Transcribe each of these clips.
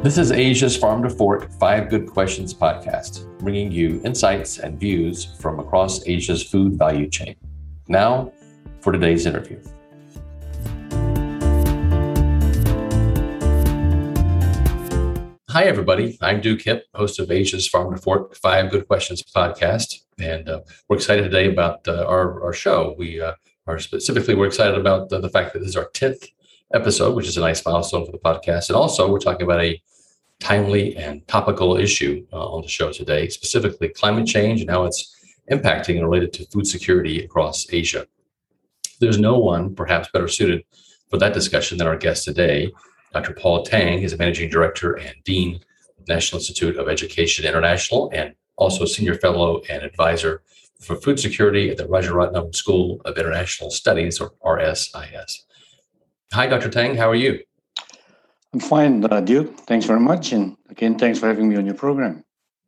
This is Asia's Farm to Fork Five Good Questions podcast, bringing you insights and views from across Asia's food value chain. Now, for today's interview. Hi, everybody. I'm Duke Hipp, host of Asia's Farm to Fork Five Good Questions podcast. And uh, we're excited today about uh, our, our show. We uh, are specifically, we're excited about the, the fact that this is our 10th episode, which is a nice milestone for the podcast. And also, we're talking about a timely and topical issue uh, on the show today, specifically climate change and how it's impacting and related to food security across Asia. There's no one perhaps better suited for that discussion than our guest today. Dr. Paul Teng is a managing director and dean of National Institute of Education International and also senior fellow and advisor for food security at the Rajaratnam School of International Studies, or RSIS. Hi, Dr. Teng. How are you? I'm fine, uh, Duke. Thanks very much. And again, thanks for having me on your program.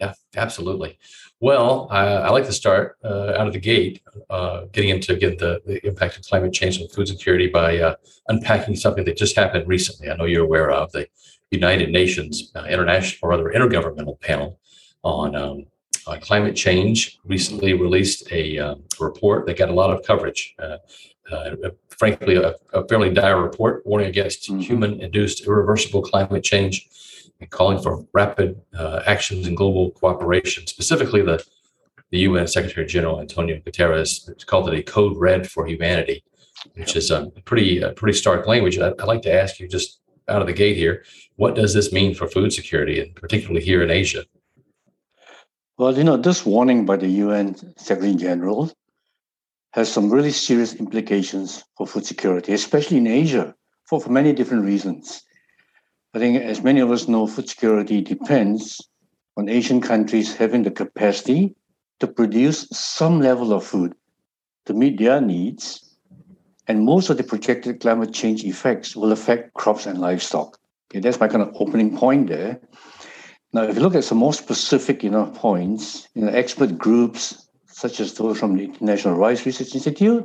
Yeah, absolutely. Well, I, I like to start uh, out of the gate, uh, getting into again the, the impact of climate change on food security by uh, unpacking something that just happened recently. I know you're aware of the United Nations uh, international or other intergovernmental panel on um, on climate change recently released a um, report that got a lot of coverage. Uh, uh, frankly, a, a, fairly dire report warning against mm-hmm. human induced irreversible climate change and calling for rapid uh, actions and global cooperation. Specifically, the, the UN Secretary General Antonio Guterres called it a code red for humanity, which is a pretty, a pretty stark language. I'd, I'd like to ask you just out of the gate here what does this mean for food security, and particularly here in Asia? Well, you know, this warning by the UN Secretary General has some really serious implications for food security, especially in Asia, for, for many different reasons. I think, as many of us know, food security depends on Asian countries having the capacity to produce some level of food to meet their needs. And most of the projected climate change effects will affect crops and livestock. Okay, that's my kind of opening point there. Now, if you look at some more specific, you know, points, you know, expert groups such as those from the International Rice Research Institute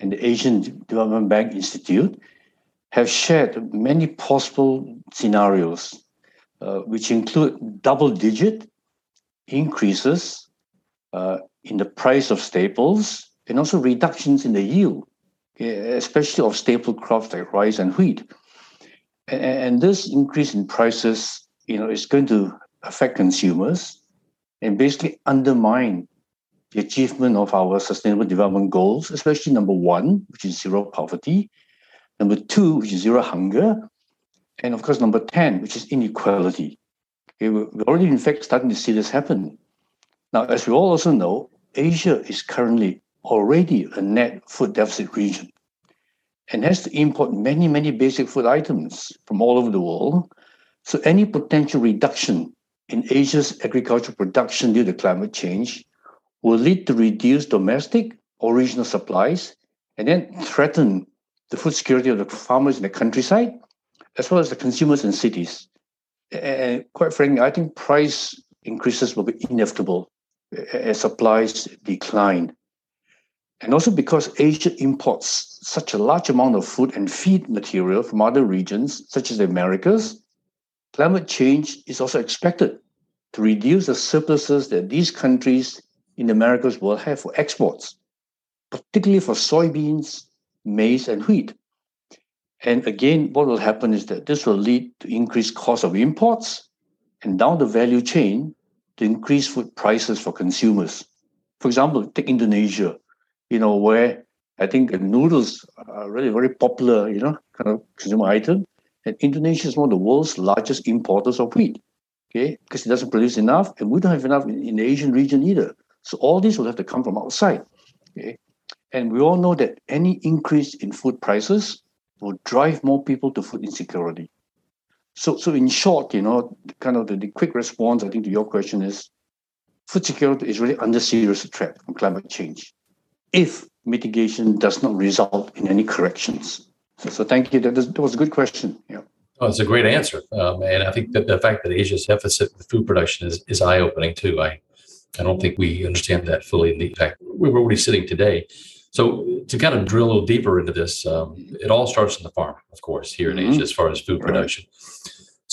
and the Asian Development Bank Institute, have shared many possible scenarios, uh, which include double digit increases uh, in the price of staples and also reductions in the yield, especially of staple crops like rice and wheat. And, this increase in prices, you know, is going to affect consumers and basically undermine the achievement of our sustainable development goals, especially number one, which is zero poverty, number two, which is zero hunger, and of course, number 10, which is inequality. Okay, we're already, in fact, starting to see this happen. Now, as we all also know, Asia is currently already a net food deficit region and has to import many, many basic food items from all over the world. So, any potential reduction in Asia's agricultural production due to climate change will lead to reduced domestic or regional supplies and then threaten the food security of the farmers in the countryside as well as the consumers in cities. And quite frankly, I think price increases will be inevitable as supplies decline. And also because Asia imports such a large amount of food and feed material from other regions, such as the Americas, climate change is also expected to reduce the surpluses that these countries in the Americas will have for exports, particularly for soybeans, maize, and wheat. And again, what will happen is that this will lead to increased cost of imports and down the value chain to increase food prices for consumers. For example, take Indonesia, you know, where I think noodles are really very popular, you know, kind of consumer item. And Indonesia is one of the world's largest importers of wheat, okay, because it doesn't produce enough, and we don't have enough in, in the Asian region either. So all this will have to come from outside. Okay? And we all know that any increase in food prices will drive more people to food insecurity. So, so in short, you know, kind of the, the quick response, I think, to your question is food security is really under serious threat from climate change if mitigation does not result in any corrections. So, so thank you. That, that was a good question. Yeah. Oh, it's a great answer. Um, and I think that the fact that Asia's deficit with food production is, is eye opening too. I I don't think we understand that fully. In the fact, we're already sitting today. So to kind of drill a little deeper into this, um, it all starts in the farm, of course, here in mm-hmm. Asia as far as food production. Right.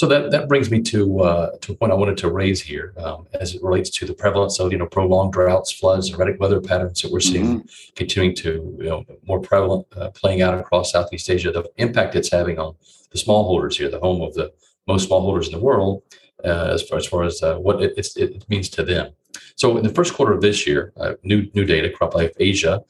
So that, that brings me to uh, to a point I wanted to raise here um, as it relates to the prevalence of you know prolonged droughts, floods, erratic weather patterns that we're seeing mm-hmm. continuing to you know more prevalent uh, playing out across Southeast Asia. The impact it's having on the smallholders here, the home of the most smallholders in the world, uh, as far as, far as uh, what it, it, means to them. So in the first quarter of this year, uh, new new data, CropLife Asia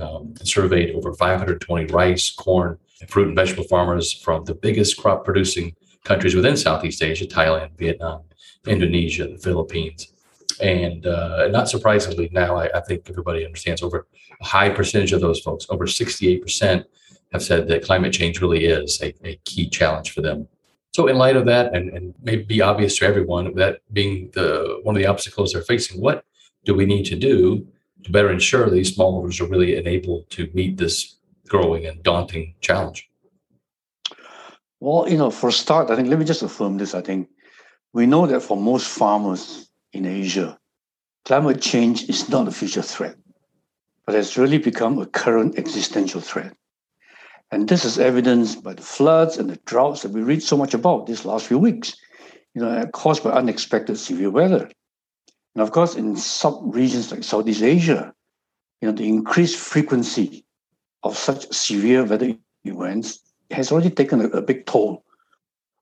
um, surveyed over 520 rice, corn, and fruit and vegetable farmers from the biggest crop producing countries within Southeast Asia: Thailand, Vietnam, Indonesia, the Philippines. And uh, not surprisingly, now I, I think everybody understands over a high percentage of those folks, over 68%, have said that climate change really is a, a key challenge for them so, in light of that, and, and may be obvious to everyone, that being the one of the obstacles they're facing, what do we need to do to better ensure these smallholders are really enabled to meet this growing and daunting challenge? Well, you know, for a start, I think let me just affirm this. I think we know that for most farmers in Asia, climate change is not a future threat, but has really become a current existential threat. And this is evidenced by the floods and the droughts that we read so much about these last few weeks, you know, caused by unexpected severe weather. And of course, in some regions like Southeast Asia, you know, the increased frequency of such severe weather events has already taken a, a big toll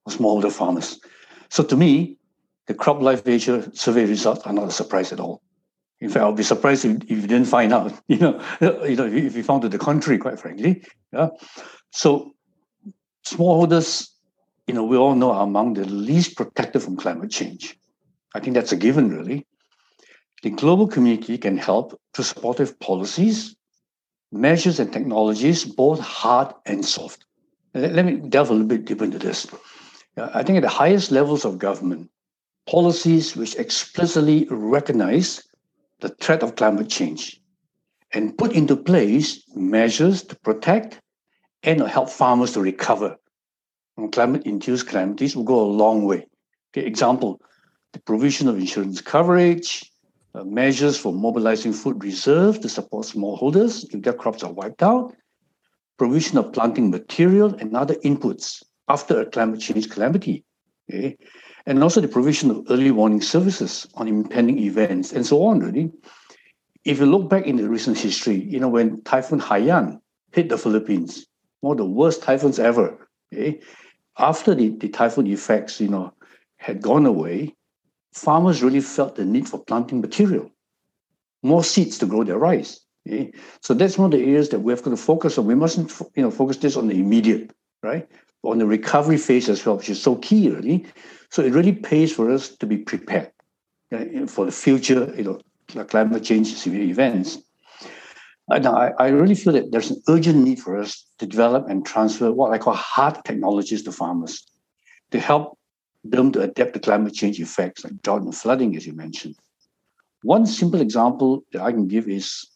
on smallholder farmers. So to me, the CropLife Asia survey results are not a surprise at all. In fact, I'll be surprised if, if you didn't find out. You know, you know, if you found to the contrary, quite frankly. Yeah. So smallholders, you know, we all know are among the least protected from climate change. I think that's a given, really. The global community can help through supportive policies, measures, and technologies, both hard and soft. Let me delve a little bit deeper into this. I think at the highest levels of government, policies which explicitly recognize the threat of climate change and put into place measures to protect and help farmers to recover from climate-induced calamities will go a long way. Okay, example, the provision of insurance coverage, uh, measures for mobilizing food reserves to support smallholders if their crops are wiped out, provision of planting material and other inputs after a climate change calamity. Okay? And also the provision of early warning services on impending events and so on, really. If you look back in the recent history, you know, when Typhoon Haiyan hit the Philippines, one of the worst typhoons ever, okay? after the, the typhoon effects, you know, had gone away, farmers really felt the need for planting material, more seeds to grow their rice. Okay? So that's one of the areas that we have got to focus on. We mustn't, you know, focus this on the immediate, right? On the recovery phase as well, which is so key, really. So it really pays for us to be prepared for the future, you know, uh, climate change severe events. Uh, and I, I really feel that there's an urgent need for us to develop and transfer what I call hard technologies to farmers to help them to adapt to climate change effects like drought and flooding, as you mentioned. One simple example that I can give is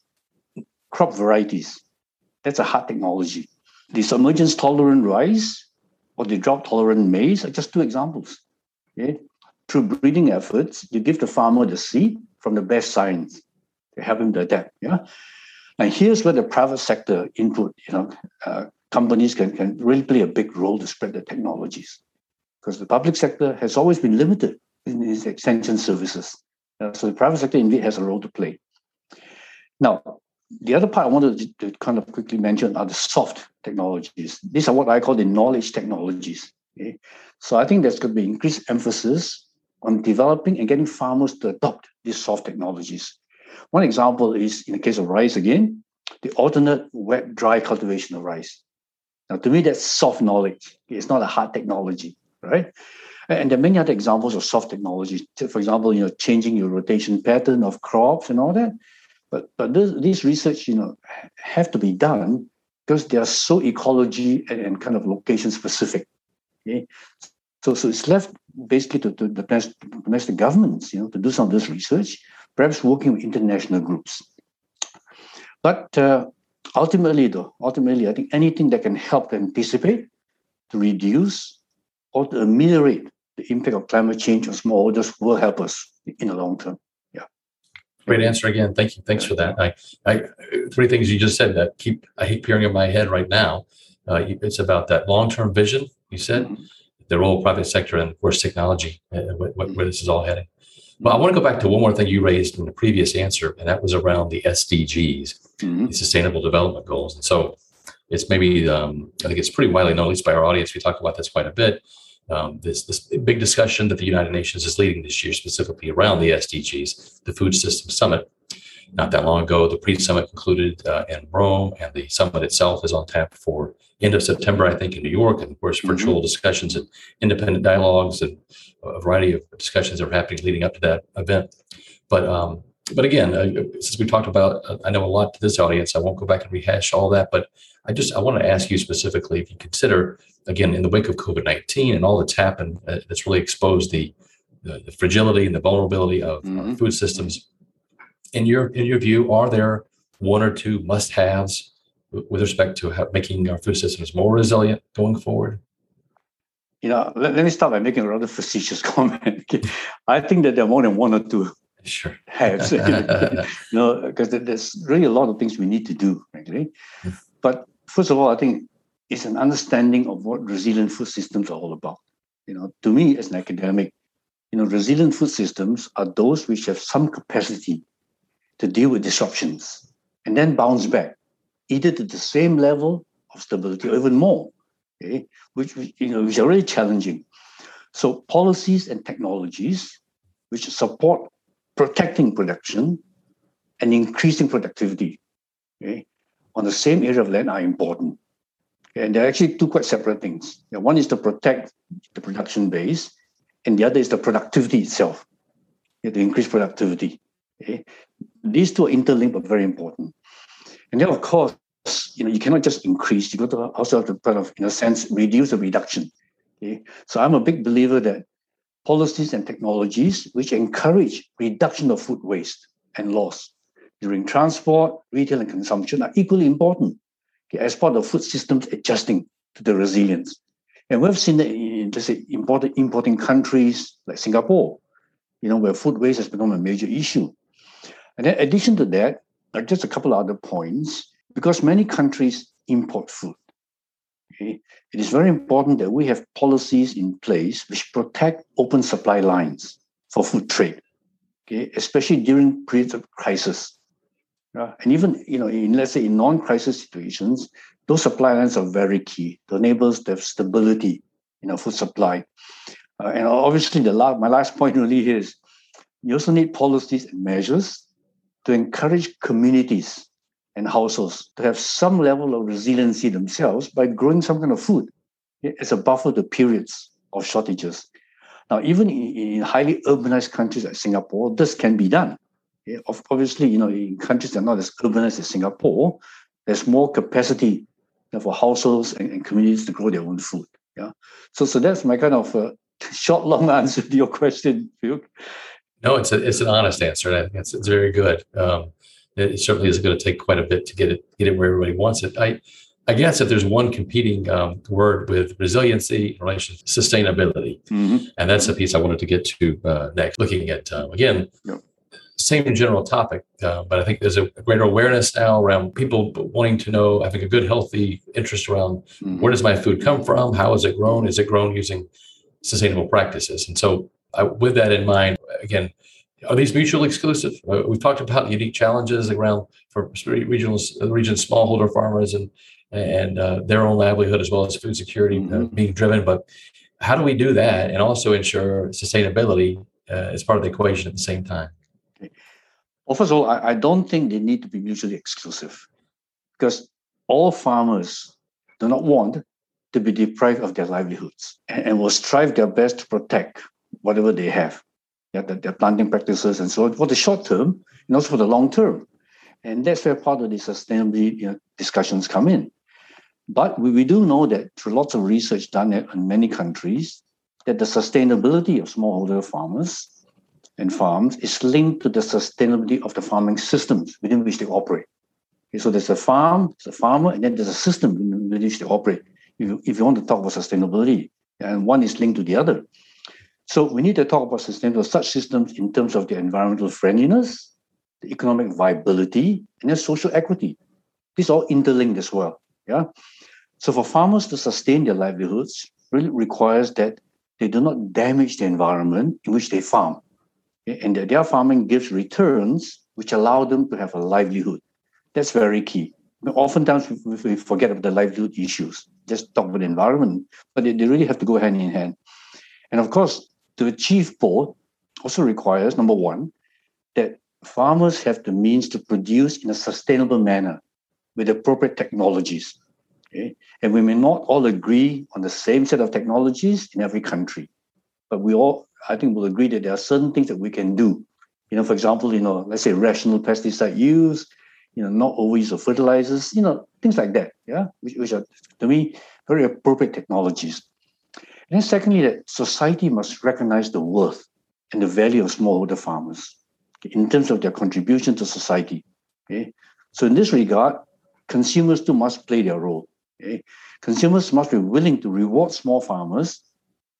crop varieties. That's a hard technology. The submergence tolerant rice or the drought tolerant maize are just two examples. Okay? Through breeding efforts, you give the farmer the seed from the best science to help him to adapt. Yeah. And here's where the private sector input, you know, uh, companies can, can really play a big role to spread the technologies. Because the public sector has always been limited in its extension services. Uh, so the private sector indeed has a role to play. Now, the other part I wanted to, kind of quickly mention are the soft technologies. These are what I call the knowledge technologies. Okay? So I think there's going to be increased emphasis on developing and getting farmers to adopt these soft technologies. One example is in the case of rice again, the alternate wet dry cultivation of rice. Now, to me, that's soft knowledge. It's not a hard technology, right? And there are many other examples of soft technologies. For example, you know, changing your rotation pattern of crops and all that. But but this, this research, you know, have to be done because they are so ecology and, and kind of location specific. Okay? So, so it's left basically to, to the domestic governments, you know, to do some of this research, perhaps working with international groups. But uh, ultimately, though, ultimately, I think anything that can help to anticipate, to reduce, or to ameliorate the impact of climate change on smallholders will help us in the long term. Great answer again. Thank you. Thanks for that. I, I, three things you just said that keep I keep hearing in my head right now. Uh, it's about that long-term vision. You said mm-hmm. the role of private sector and of course technology, uh, where, where this is all heading. Well, I want to go back to one more thing you raised in the previous answer, and that was around the SDGs, mm-hmm. the Sustainable Development Goals. And so it's maybe, um, I think it's pretty widely known, at least by our audience, we talk about this quite a bit. Um, this, this big discussion that the United Nations is leading this year, specifically around the SDGs, the Food System Summit. Not that long ago, the pre-summit concluded uh, in Rome, and the summit itself is on tap for end of September, I think, in New York, and of course, mm-hmm. virtual discussions and independent dialogues and a variety of discussions that are happening leading up to that event. But um, but again, uh, since we talked about, uh, I know a lot to this audience. I won't go back and rehash all that, but I just I want to ask you specifically if you consider again in the wake of COVID nineteen and all that's happened, uh, that's really exposed the, the, the fragility and the vulnerability of mm-hmm. food systems. In your in your view, are there one or two must haves with respect to making our food systems more resilient going forward? You know, let, let me start by making a rather facetious comment. I think that there are more than one or two sure haves. you know, because there's really a lot of things we need to do, frankly. Hmm. But first of all, I think it's an understanding of what resilient food systems are all about. You know, to me as an academic, you know, resilient food systems are those which have some capacity to deal with disruptions and then bounce back either to the same level of stability or even more, okay, which you know which are really challenging. So policies and technologies which support protecting production and increasing productivity okay, on the same area of land are important. And they're actually two quite separate things. Yeah, one is to protect the production base, and the other is the productivity itself, yeah, to increase productivity. Okay? These two are interlinked but very important. And then, of course, you know, you cannot just increase. You got to also have to kind of, in a sense, reduce the reduction. Okay? So I'm a big believer that policies and technologies which encourage reduction of food waste and loss during transport, retail, and consumption are equally important okay, as part of food systems adjusting to the resilience. And we've seen that in, let's say, importing, importing countries like Singapore, you know, where food waste has become a major issue. And in addition to that, uh, just a couple of other points, because many countries import food. Okay, it is very important that we have policies in place which protect open supply lines for food trade, okay, especially during periods of crisis. Uh, and even, you know, in let's say in non-crisis situations, those supply lines are very key to enable have stability in our food supply. Uh, and obviously, the last, my last point really is you also need policies and measures to encourage communities and households to have some level of resiliency themselves by growing some kind of food as a buffer to periods of shortages. Now, even in, highly urbanized countries like Singapore, this can be done. Obviously, you know, in countries that are not as urbanized as Singapore, there's more capacity for households and, and, communities to grow their own food. Yeah. So, so that's my kind of uh, short, long answer to your question, Phil. No, it's a, it's an honest answer. I think it's, it's very good. Um, it certainly is going to take quite a bit to get it get it where everybody wants it. I I guess if there's one competing um, word with resiliency in relation to sustainability, mm-hmm. and that's the piece I wanted to get to uh, next. Looking at uh, again, yep. Same general topic, uh, but I think there's a greater awareness now around people wanting to know, having a good, healthy interest around mm-hmm. where does my food come from, how is it grown, is it grown using sustainable practices, and so I, with that in mind, again, are these mutually exclusive? Uh, we've talked about unique challenges around for regional region smallholder farmers and and uh, their own livelihood as well as food security uh, mm-hmm. uh, being driven. But how do we do that and also ensure sustainability uh, as part of the equation at the same time? Well, first of all, I, I don't think they need to be mutually exclusive because all farmers do not want to be deprived of their livelihoods and, and will strive their best to protect whatever they have yeah, their, their planting practices and so on for the short term and also for the long term. And that's where part of the sustainability you know, discussions come in. But we, we do know that through lots of research done in many countries, that the sustainability of smallholder farmers and farms is linked to the sustainability of the farming systems within which they operate. Okay, so there's a farm, there's a farmer, and then there's a system in which they operate. If you, if you want to talk about sustainability, and one is linked to the other. So we need to talk about sustainable such systems in terms of the environmental friendliness, the economic viability, and the social equity. These are all interlinked as well. Yeah. So for farmers to sustain their livelihoods, really requires that they do not damage the environment in which they farm. And their farming gives returns which allow them to have a livelihood. That's very key. Oftentimes we forget about the livelihood issues, just talk about the environment, but they really have to go hand in hand. And of course, to achieve both also requires number one, that farmers have the means to produce in a sustainable manner with appropriate technologies. Okay? And we may not all agree on the same set of technologies in every country, but we all, I think, we'll agree that there are certain things that we can do. You know, for example, you know, let's say rational pesticide use, you know, not overuse of fertilizers, you know, things like that. Yeah, which, which are to me very appropriate technologies. And then secondly, that society must recognize the worth and the value of smallholder farmers in terms of their contribution to society. Okay? So in this regard, consumers too must play their role. Okay? Consumers must be willing to reward small farmers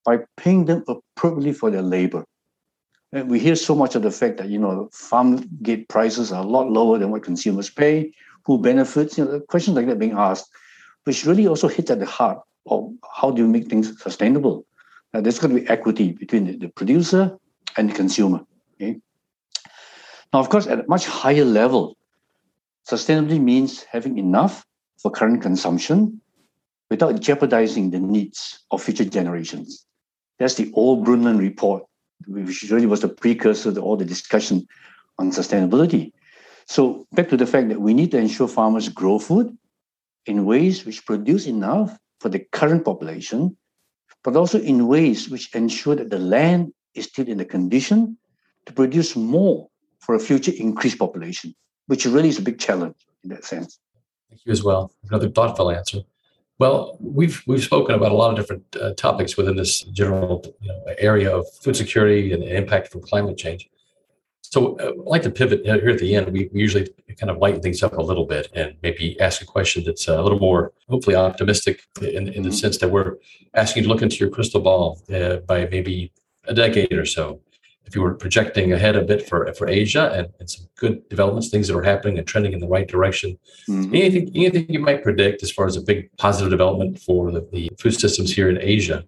by paying them appropriately for their labor. And we hear so much of the fact that you know farm gate prices are a lot lower than what consumers pay. Who benefits? You know, questions like that being asked, which really also hits at the heart of how do you make things sustainable. Now, there's going to be equity between the, the producer and the consumer. Okay? Now, of course, at a much higher level, sustainability means having enough for current consumption without jeopardizing the needs of future generations. That's the old Brundtland report, which really was the precursor to all the discussion on sustainability. So, back to the fact that we need to ensure farmers grow food in ways which produce enough for the current population, but also in ways which ensure that the land is still in the condition to produce more for a future increased population, which really is a big challenge in that sense. Thank you as well. Another thoughtful answer. Well, we've we've spoken about a lot of different uh, topics within this general you know, area of food security and impact from climate change. So uh, I'd like to pivot here at the end. We, we, usually kind of lighten things up a little bit and maybe ask a question that's a little more, hopefully, optimistic in, in the mm-hmm. sense that we're asking you to look into your crystal ball uh, by maybe a decade or so if you were projecting ahead a bit for for Asia and, and some good developments, things that are happening and trending in the right direction, mm-hmm. anything anything you might predict as far as a big positive development for the, the food systems here in Asia?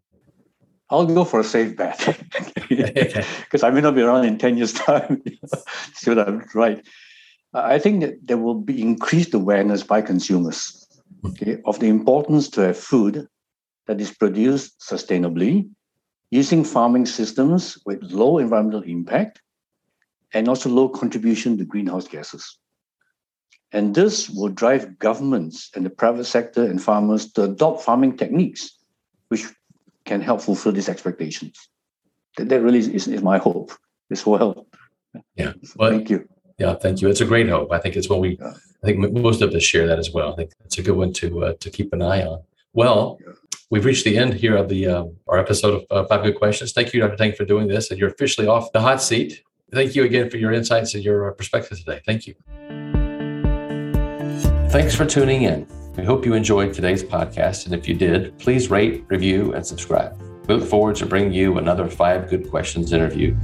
I'll go for a safe bet because I may not be around in 10 years' time. See what I'm right. I think that there will be increased awareness by consumers okay, of the importance to have food that is produced sustainably using farming systems with low environmental impact and also low contribution to greenhouse gases. And this will drive governments and the private sector and farmers to adopt farming techniques which can help fulfill these expectations. That, that really is, is my hope. This will help. Yeah. Well, thank you. Yeah, thank you. It's a great hope. I think it's what we. I think most of us share that as well. I think it's a good one to uh, to keep an eye on. Well, we've reached the end here of the uh, our episode of uh, Five Good Questions. Thank you, Dr. Teng, for doing this, and you're officially off the hot seat. Thank you again for your insights and your uh, perspective today. Thank you. Thanks for tuning in. We hope you enjoyed today's podcast, and if you did, please rate, review, and subscribe. We look forward to bringing you another Five Good Questions interview